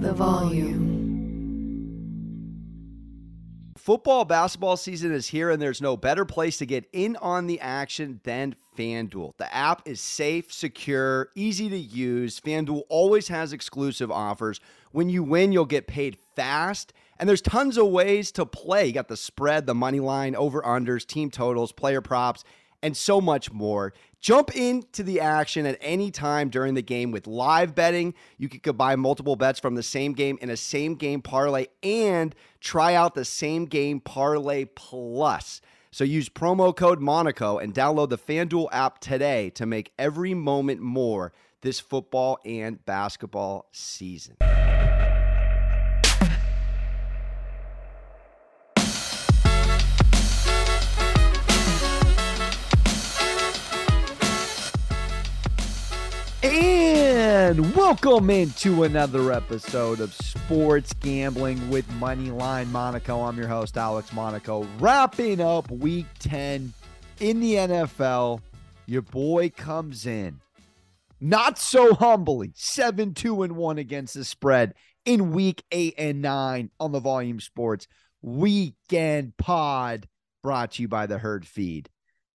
the volume. Football basketball season is here, and there's no better place to get in on the action than FanDuel. The app is safe, secure, easy to use. FanDuel always has exclusive offers. When you win, you'll get paid fast, and there's tons of ways to play. You got the spread, the money line, over unders, team totals, player props, and so much more. Jump into the action at any time during the game with live betting. You can combine multiple bets from the same game in a same game parlay and try out the same game parlay plus. So use promo code Monaco and download the FanDuel app today to make every moment more this football and basketball season. And welcome into another episode of Sports Gambling with Moneyline Monaco. I'm your host, Alex Monaco. Wrapping up week 10 in the NFL, your boy comes in not so humbly 7 2 and 1 against the spread in week 8 and 9 on the Volume Sports Weekend Pod brought to you by the Herd Feed.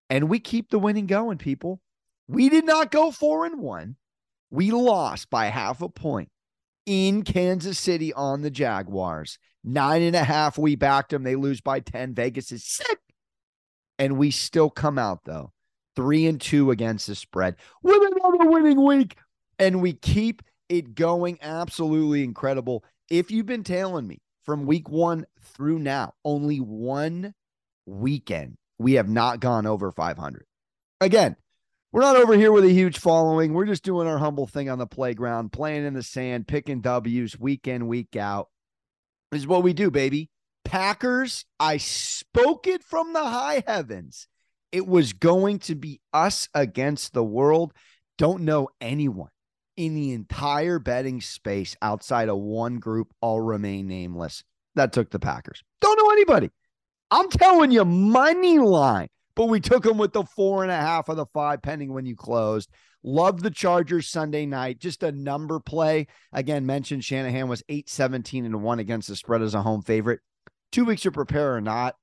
And we keep the winning going, people. We did not go 4 and 1 we lost by half a point in Kansas City on the Jaguars. Nine and a half, we backed them. They lose by 10. Vegas is sick. And we still come out, though, three and two against the spread with another winning week. And we keep it going. Absolutely incredible. If you've been tailing me from week one through now, only one weekend, we have not gone over 500. Again, we're not over here with a huge following. We're just doing our humble thing on the playground, playing in the sand, picking W's week in, week out. This is what we do, baby. Packers, I spoke it from the high heavens. It was going to be us against the world. Don't know anyone in the entire betting space outside of one group, all remain nameless, that took the Packers. Don't know anybody. I'm telling you, money line but we took them with the four and a half of the five, pending when you closed. Love the Chargers Sunday night. Just a number play. Again, mentioned Shanahan was 8 17 and 1 against the spread as a home favorite. Two weeks to prepare or not.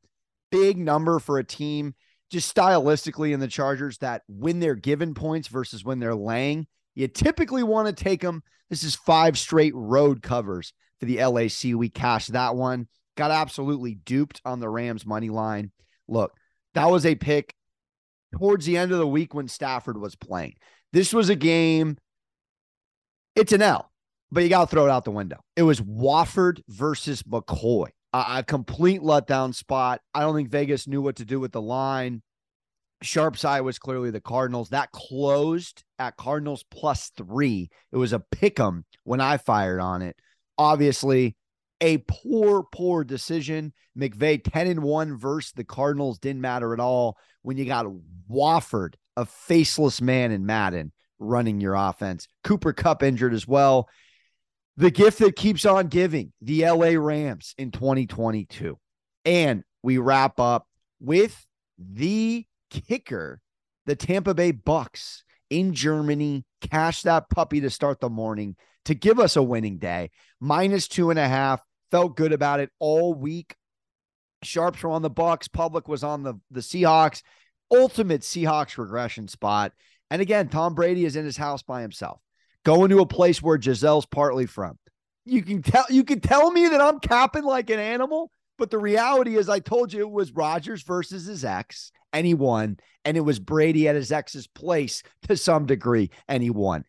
Big number for a team, just stylistically in the Chargers that when they're given points versus when they're laying, you typically want to take them. This is five straight road covers for the LAC. We cashed that one. Got absolutely duped on the Rams money line. Look, that was a pick towards the end of the week when Stafford was playing. This was a game. It's an L, but you got to throw it out the window. It was Wolford versus McCoy, a, a complete letdown spot. I don't think Vegas knew what to do with the line. Sharp side was clearly the Cardinals. That closed at Cardinals plus three. It was a pick 'em when I fired on it. Obviously, a poor, poor decision. McVay 10 and 1 versus the Cardinals didn't matter at all when you got Wolford, a faceless man in Madden, running your offense. Cooper Kupp injured as well. The gift that keeps on giving, the LA Rams in 2022. And we wrap up with the kicker, the Tampa Bay Bucks in Germany. Cash that puppy to start the morning to give us a winning day. Minus two and a half. Felt good about it all week. Sharps were on the Bucks. Public was on the the Seahawks. Ultimate Seahawks regression spot. And again, Tom Brady is in his house by himself, going to a place where Gisele's partly from. You can tell you can tell me that I'm capping like an animal, but the reality is, I told you it was Rodgers versus his ex, and he won. And it was Brady at his ex's place to some degree, and he won.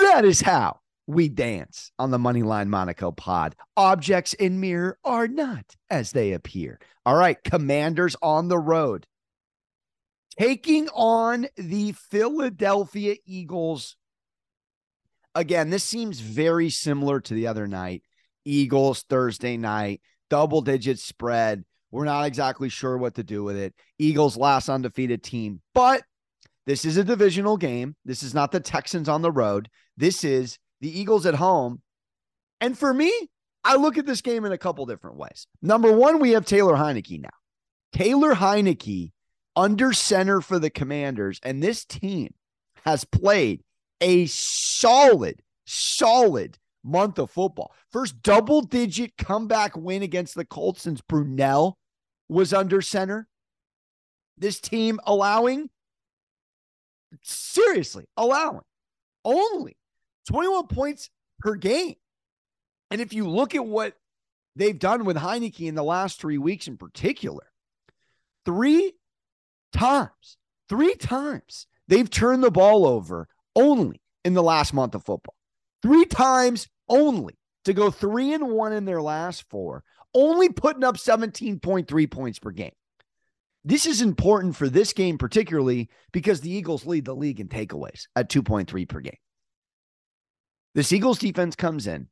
That is how we dance on the Moneyline Monaco pod. Objects in mirror are not as they appear. All right, Commanders on the road. Taking on the Philadelphia Eagles. Again, this seems very similar to the other night. Eagles Thursday night, double digit spread. We're not exactly sure what to do with it. Eagles last undefeated team, but this is a divisional game. This is not the Texans on the road. This is the Eagles at home. And for me, I look at this game in a couple different ways. Number one, we have Taylor Heinicke now. Taylor Heinicke under center for the Commanders, and this team has played a solid, solid month of football. First double digit comeback win against the Colts since Brunell was under center. This team allowing, seriously, allowing only 21 points per game. And if you look at what they've done with Heinicke in the last three weeks in particular, three times, three times they've turned the ball over only in the last month of football. Three times only to go three and one in their last four, only putting up 17.3 points per game. This is important for this game, particularly because the Eagles lead the league in takeaways at 2.3 per game. This Eagles defense comes in.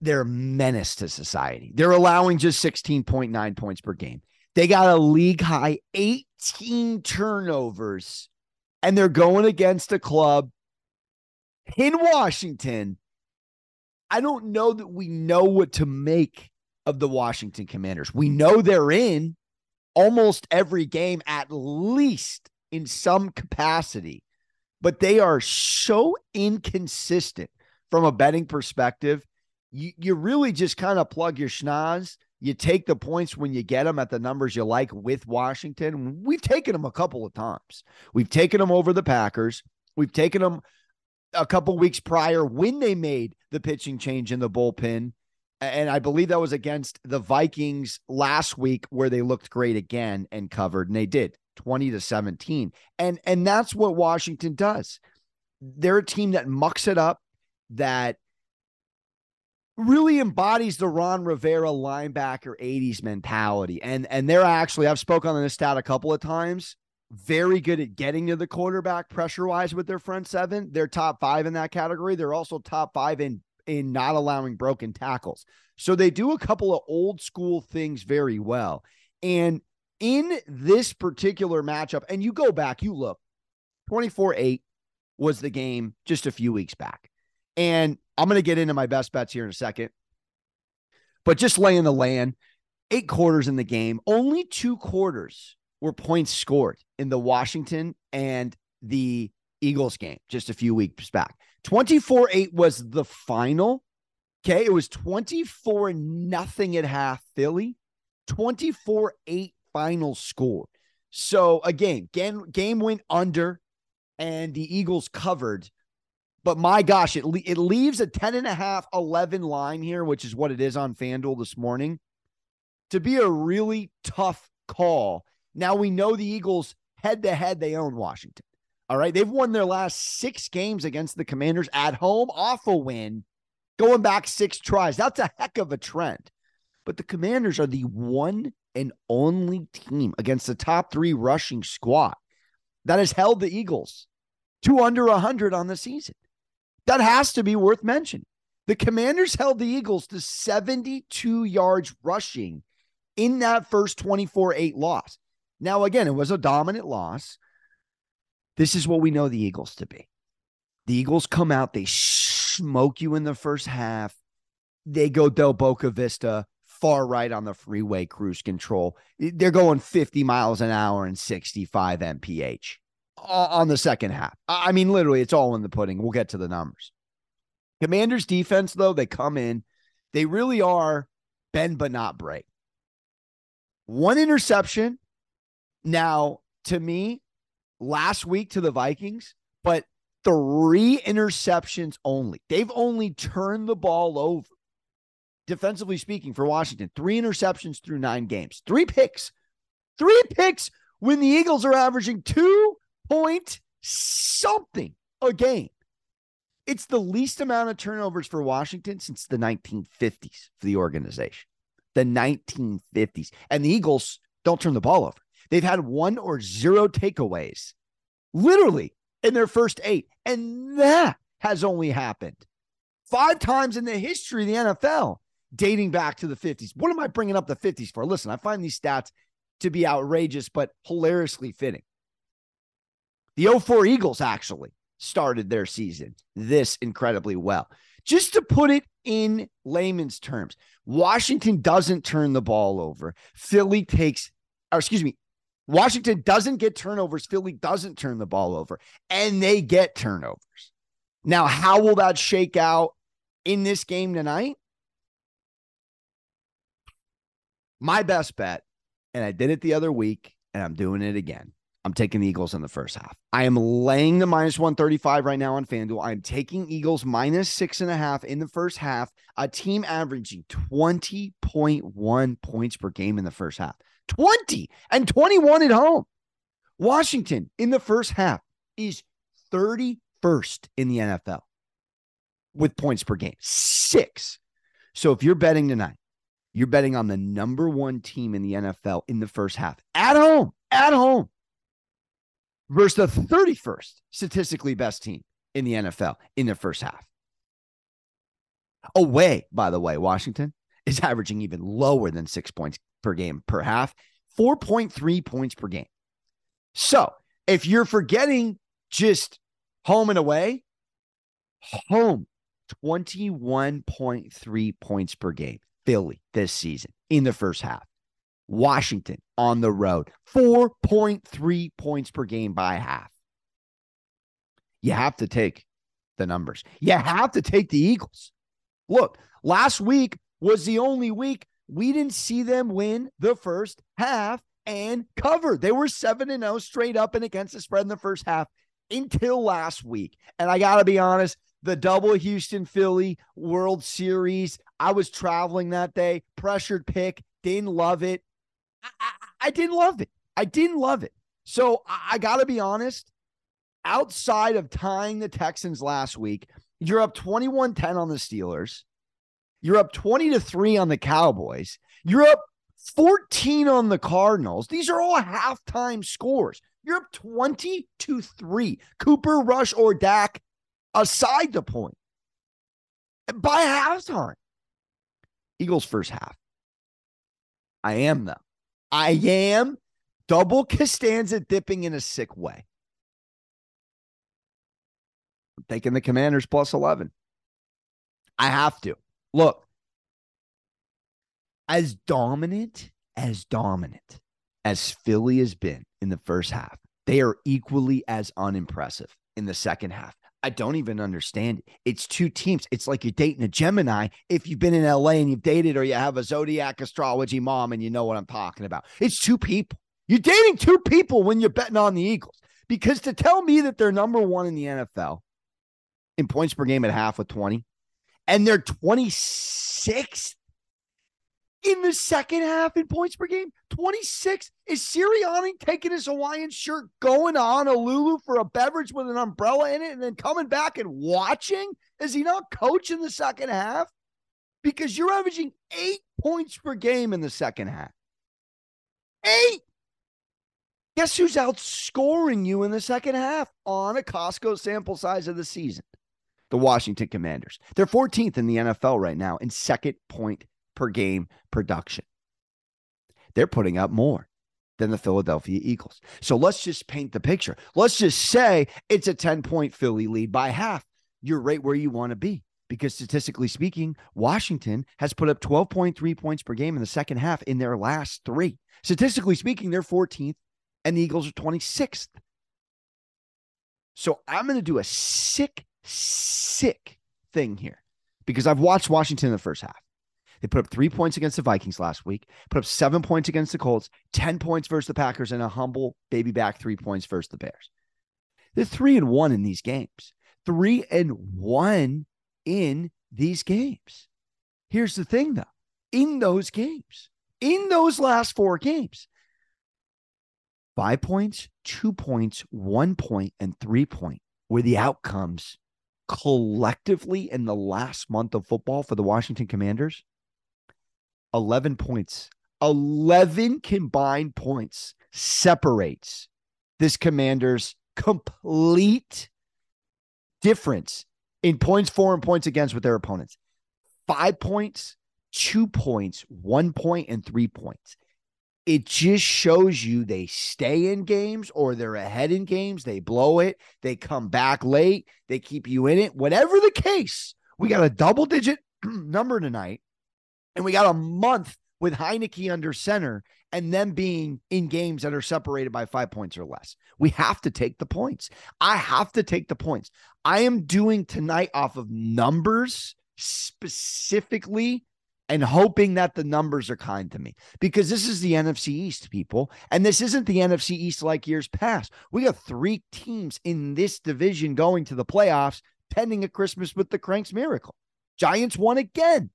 They're a menace to society. They're allowing just 16.9 points per game. They got a league high 18 turnovers, and they're going against a club in Washington. I don't know that we know what to make of the Washington Commanders. We know they're in almost every game, at least in some capacity, but they are so inconsistent from a betting perspective, you, you really just kind of plug your schnoz. You take the points when you get them at the numbers you like with Washington. We've taken them a couple of times. We've taken them over the Packers. We've taken them a couple weeks prior when they made the pitching change in the bullpen. And I believe that was against the Vikings last week where they looked great again and covered, and they did 20 to 17. And and that's what Washington does. They're a team that mucks it up that really embodies the Ron Rivera linebacker 80s mentality. And and they're actually, I've spoken on this stat a couple of times, very good at getting to the quarterback pressure wise with their front seven. They're top five in that category. They're also top five in in not allowing broken tackles. So they do a couple of old school things very well. And in this particular matchup, and you go back, you look 24 8 was the game just a few weeks back. And I'm going to get into my best bets here in a second. But just laying the land, eight quarters in the game, only two quarters were points scored in the Washington and the Eagles game just a few weeks back. 24 8 was the final. Okay. It was 24 nothing at half Philly, 24 8 final score. So again, game, game went under and the Eagles covered but my gosh, it, it leaves a 10 and a half, 11 line here, which is what it is on FanDuel this morning, to be a really tough call. Now we know the Eagles head to head, they own Washington. All right. They've won their last six games against the Commanders at home off a win, going back six tries. That's a heck of a trend. But the Commanders are the one and only team against the top three rushing squad that has held the Eagles to under 100 on the season. That has to be worth mentioning. The Commanders held the Eagles to 72 yards rushing in that first 24 8 loss. Now, again, it was a dominant loss. This is what we know the Eagles to be. The Eagles come out, they smoke you in the first half. They go Del Boca Vista, far right on the freeway cruise control. They're going 50 miles an hour and 65 mph on the second half. I mean, literally, it's all in the pudding. We'll get to the numbers. Commanders defense, though, they come in, they really are bend but not break. One interception. Now, to me, last week to the Vikings, but three interceptions only. They've only turned the ball over, defensively speaking, for Washington. Three interceptions through nine games, three picks, three picks when the Eagles are averaging two point something a game. It's the least amount of turnovers for Washington since the 1950s for the organization. The 1950s. And the Eagles don't turn the ball over. They've had one or zero takeaways, literally in their first eight. And that has only happened five times in the history of the NFL, dating back to the 50s. What am I bringing up the 50s for? Listen, I find these stats to be outrageous, but hilariously fitting. The 04 Eagles actually started their season this incredibly well. Just to put it in layman's terms, Washington doesn't turn the ball over. Philly takes, or excuse me, Washington doesn't get turnovers. Philly doesn't turn the ball over, and they get turnovers. Now, how will that shake out? in this game tonight, my best bet, and I did it the other week, and I'm doing it again. I'm taking the Eagles in the first half. I am laying the minus 135 right now on FanDuel. I'm taking Eagles minus six and a half in the first half, a team averaging 20.1 points per game in the first half. 20 and 21 at home. Washington in the first half is 31st in the NFL with points per game, six. So if you're betting tonight, you're betting on the number one team in the NFL in the first half at home, at home versus the 31st statistically best team in the NFL in the first half. Away, by the way, Washington is averaging even lower than six points per game per half, 4.3 points per game. So if you're forgetting just home and away, home 21.3 points per game. Philly this season in the first half. Washington on the road, 4.3 points per game by half. You have to take the numbers. You have to take the Eagles. Look, last week was the only week we didn't see them win the first half and cover. They were 7 and 0 straight up and against the spread in the first half until last week. And I got to be honest, the double Houston Philly World Series. I was traveling that day, pressured pick, didn't love it. I, I, I didn't love it. I didn't love it. So I, I got to be honest, outside of tying the Texans last week, you're up 21 10 on the Steelers. You're up 20 to 3 on the Cowboys. You're up 14 on the Cardinals. These are all halftime scores. You're up 20 to 3. Cooper, Rush, or Dak aside the point by halftime. Eagles first half. I am though. I am double Costanza dipping in a sick way. I'm taking the Commanders plus 11. I have to. Look, as dominant as dominant as Philly has been in the first half, they are equally as unimpressive in the second half. I don't even understand it. It's two teams. It's like you're dating a Gemini if you've been in LA and you've dated or you have a zodiac astrology mom and you know what I'm talking about. It's two people. You're dating two people when you're betting on the Eagles. Because to tell me that they're number one in the NFL in points per game at half with 20, and they're 26th in the second half in points per game. 26. Is Sirianni taking his Hawaiian shirt, going on a Lulu for a beverage with an umbrella in it, and then coming back and watching? Is he not coaching the second half? Because you're averaging eight points per game in the second half. Eight. Guess who's outscoring you in the second half on a Costco sample size of the season? The Washington Commanders. They're 14th in the NFL right now in second point per game production. They're putting up more than the Philadelphia Eagles. So let's just paint the picture. Let's just say it's a 10 point Philly lead by half. You're right where you want to be because statistically speaking, Washington has put up 12.3 points per game in the second half in their last three. Statistically speaking, they're 14th and the Eagles are 26th. So I'm going to do a sick, sick thing here because I've watched Washington in the first half. They put up three points against the Vikings last week, put up seven points against the Colts, 10 points versus the Packers, and a humble baby back three points versus the Bears. They're three and one in these games. Three and one in these games. Here's the thing though in those games, in those last four games, five points, two points, one point, and three point were the outcomes collectively in the last month of football for the Washington Commanders 11 points. 11 combined points separates this commander's complete difference in points for and points against with their opponents. Five points, two points, one point, and three points. It just shows you they stay in games or they're ahead in games. They blow it. They come back late. They keep you in it. Whatever the case, we got a double digit number tonight and we got a month with Heinicke under center and them being in games that are separated by five points or less. We have to take the points. I have to take the points. I am doing tonight off of numbers specifically and hoping that the numbers are kind to me because this is the NFC East, people. And this isn't the NFC East like years past. We got three teams in this division going to the playoffs pending a Christmas with the Kranks miracle. Giants won again.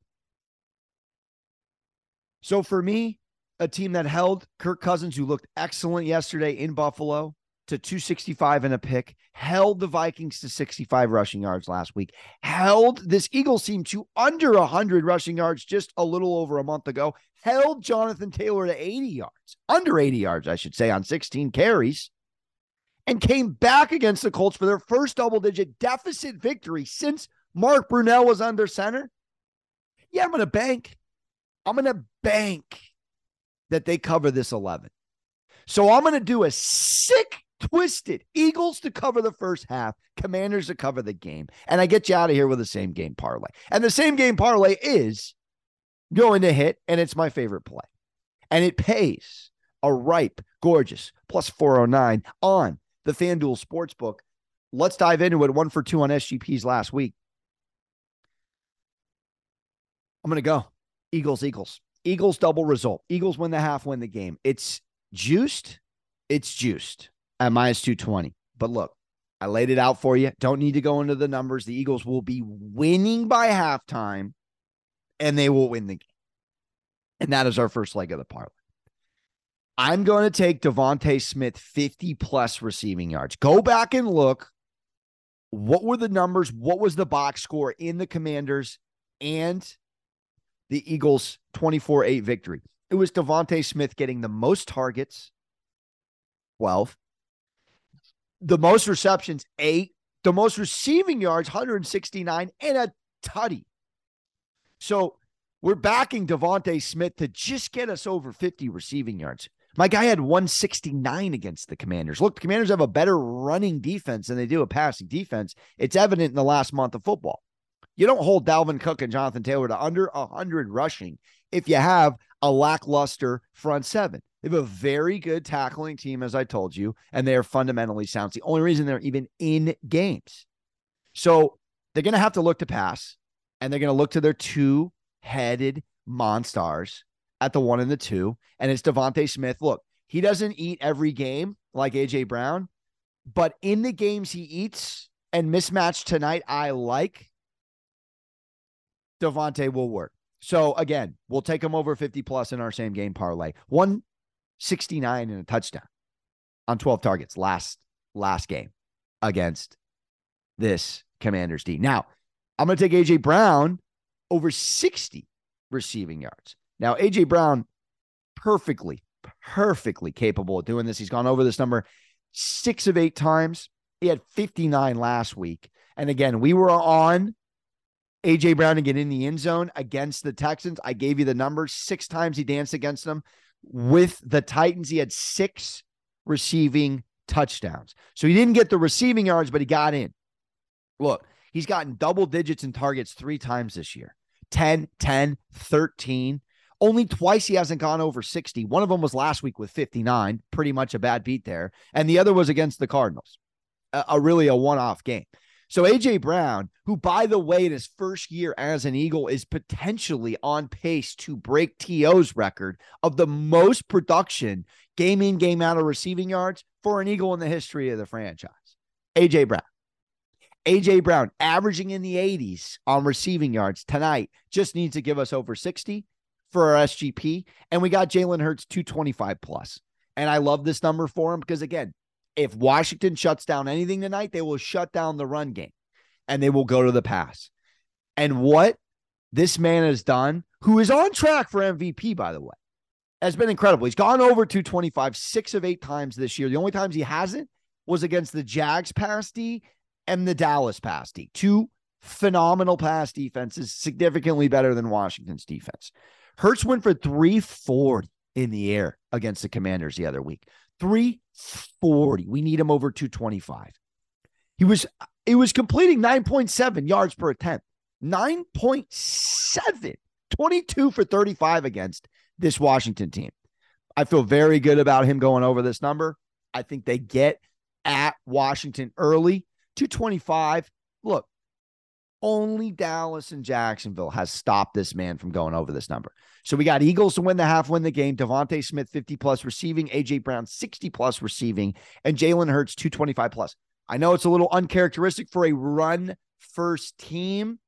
So for me, a team that held Kirk Cousins, who looked excellent yesterday in Buffalo, to 265 and a pick, held the Vikings to 65 rushing yards last week, held this Eagles team to under 100 rushing yards just a little over a month ago, held Jonathan Taylor to 80 yards, under 80 yards, I should say, on 16 carries, and came back against the Colts for their first double digit deficit victory since Mark Brunell was under center. Yeah, I'm going to bank. I'm going to bank that they cover this 11. So I'm going to do a sick twisted Eagles to cover the first half, Commanders to cover the game. And I get you out of here with the same game parlay. And the same game parlay is going to hit, and it's my favorite play. And it pays a ripe, gorgeous plus 409 on the FanDuel Sportsbook. Let's dive into it. One for two on SGPs last week. I'm going to go Eagles, Eagles. Eagles double result. Eagles win the half, win the game. It's juiced. It's juiced at minus 220. But look, I laid it out for you. Don't need to go into the numbers. The Eagles will be winning by halftime and they will win the game. And that is our first leg of the parlay. I'm going to take DeVonta Smith 50 plus receiving yards. Go back and look. What were the numbers? What was the box score in the Commanders and the Eagles 24 8 victory? It was DeVonta Smith getting the most targets, 12, the most receptions, eight, the most receiving yards, 169, and a tutty. So we're backing DeVonta Smith to just get us over 50 receiving yards. My guy had 169 against the Commanders. Look, the Commanders have a better running defense than they do a passing defense. It's evident in the last month of football. You don't hold Dalvin Cook and Jonathan Taylor to under 100 rushing if you have a lackluster front seven. They have a very good tackling team, as I told you, and they are fundamentally sound. It's the only reason they're even in games. So they're going to have to look to pass, and they're going to look to their two headed monsters at the one and the two. And it's DeVonta Smith. Look, he doesn't eat every game like AJ Brown, but in the games he eats and mismatched tonight, I like DeVonta will work. So again, we'll take him over 50 plus in our same game parlay. One 69 and a touchdown on 12 targets last last game against this Commanders D. Now, I'm going to take AJ Brown over 60 receiving yards. Now, AJ Brown perfectly perfectly capable of doing this. He's gone over this number 6 of 8 times. He had 59 last week. And again, we were on AJ Brown to get in the end zone against the Texans. I gave you the numbers. Six times he danced against them with the Titans, he had six receiving touchdowns. So he didn't get the receiving yards, but he got in. Look, he's gotten double digits in targets three times this year 10, 10, 13. Only twice he hasn't gone over 60. One of them was last week with 59, pretty much a bad beat there. And the other was against the Cardinals, a, a really a one off game. So AJ Brown, who by the way in his first year as an Eagle is potentially on pace to break TO's record of the most production game in game out of receiving yards for an Eagle in the history of the franchise. AJ Brown. AJ Brown averaging in the 80s on receiving yards tonight just needs to give us over 60 for our SGP and we got Jalen Hurts 225 plus. And I love this number for him because again, if Washington shuts down anything tonight, they will shut down the run game and they will go to the pass. And what this man has done, who is on track for MVP, by the way, has been incredible. He's gone over 225 six of eight times this year. The only times he hasn't was against the Jags pass D and the Dallas pass D. Two phenomenal pass defenses, significantly better than Washington's defense. Hurts went for 340 in the air against the Commanders the other week. 340. We need him over 225. He was it was completing 9.7 yards per attempt. 9.7. 22 for 35 against this Washington team. I feel very good about him going over this number. I think they get at Washington early. 225. Look, Only Dallas and Jacksonville has stopped this man from going over this number. So we got Eagles to win the half, win the game. DeVonta Smith 50 plus receiving, AJ Brown 60 plus receiving, and Jalen Hurts 225 plus. I know it's a little uncharacteristic for a run first team.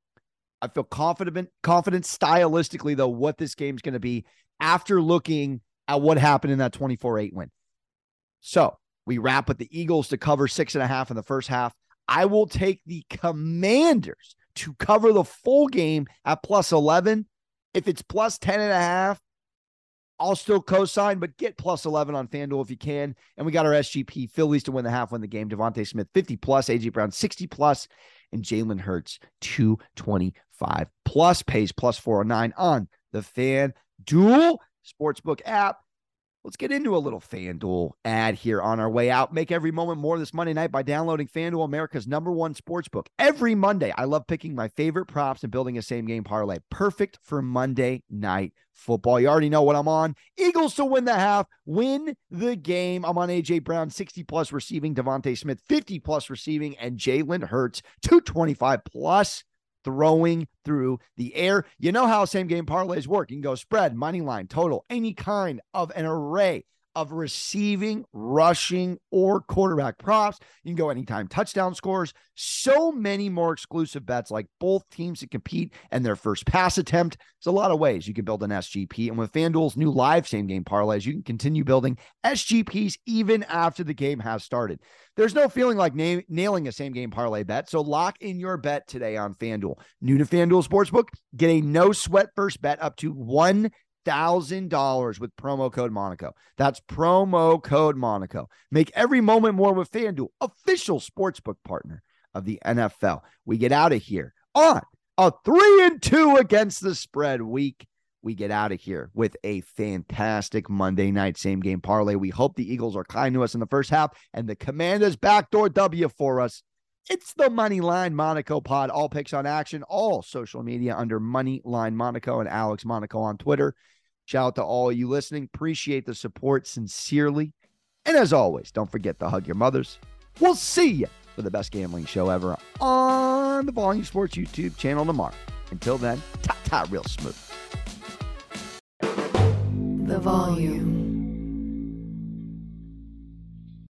I feel confident, confident stylistically though what this game's going to be after looking at what happened in that 24-8 win. So we wrap with the Eagles to cover six and a half in the first half. I will take the Commanders to cover the full game at plus 11. If it's plus 10 and a half, I'll still co-sign, but get plus 11 on FanDuel if you can. And we got our SGP Phillies to win the half, win the game. DeVonta Smith 50 plus, AJ Brown 60 plus, and Jalen Hurts 225 plus pays plus 409 on the Fan Duel Sportsbook app. Let's get into a little FanDuel ad here on our way out. Make every moment more this Monday night by downloading FanDuel, America's number one sports book. Every Monday, I love picking my favorite props and building a same game parlay. Perfect for Monday night football. You already know what I'm on. Eagles to win the half, win the game. I'm on AJ Brown, 60 plus receiving, DeVonta Smith, 50 plus receiving, and Jalen Hurts, 225 plus throwing through the air. You know how same game parlays work. You can go spread, money line, total, any kind of an array of receiving, rushing, or quarterback props. You can go anytime touchdown scores. So many more exclusive bets, like both teams to compete and their first pass attempt. There's a lot of ways you can build an SGP. And with FanDuel's new live same game parlays, you can continue building SGPs even after the game has started. There's no feeling like na- nailing a same game parlay bet. So lock in your bet today on FanDuel. New to FanDuel Sportsbook, get a no sweat first bet up to one $1,000 with promo code Monaco. That's promo code Monaco. Make every moment more with FanDuel, official sportsbook partner of the NFL. We get out of here on a three and two against the spread week. We get out of here with a fantastic Monday night same game parlay. We hope the Eagles are kind to us in the first half and the Commanders backdoor W for us. It's the Money Line Monaco pod. All picks on action, all social media under Money Line Monaco and Alex Monaco on Twitter. Shout out to all you listening. Appreciate the support sincerely. And as always, don't forget to hug your mothers. We'll see you for the best gambling show ever on the Volume Sports YouTube channel tomorrow. Until then, ta ta real smooth. The volume.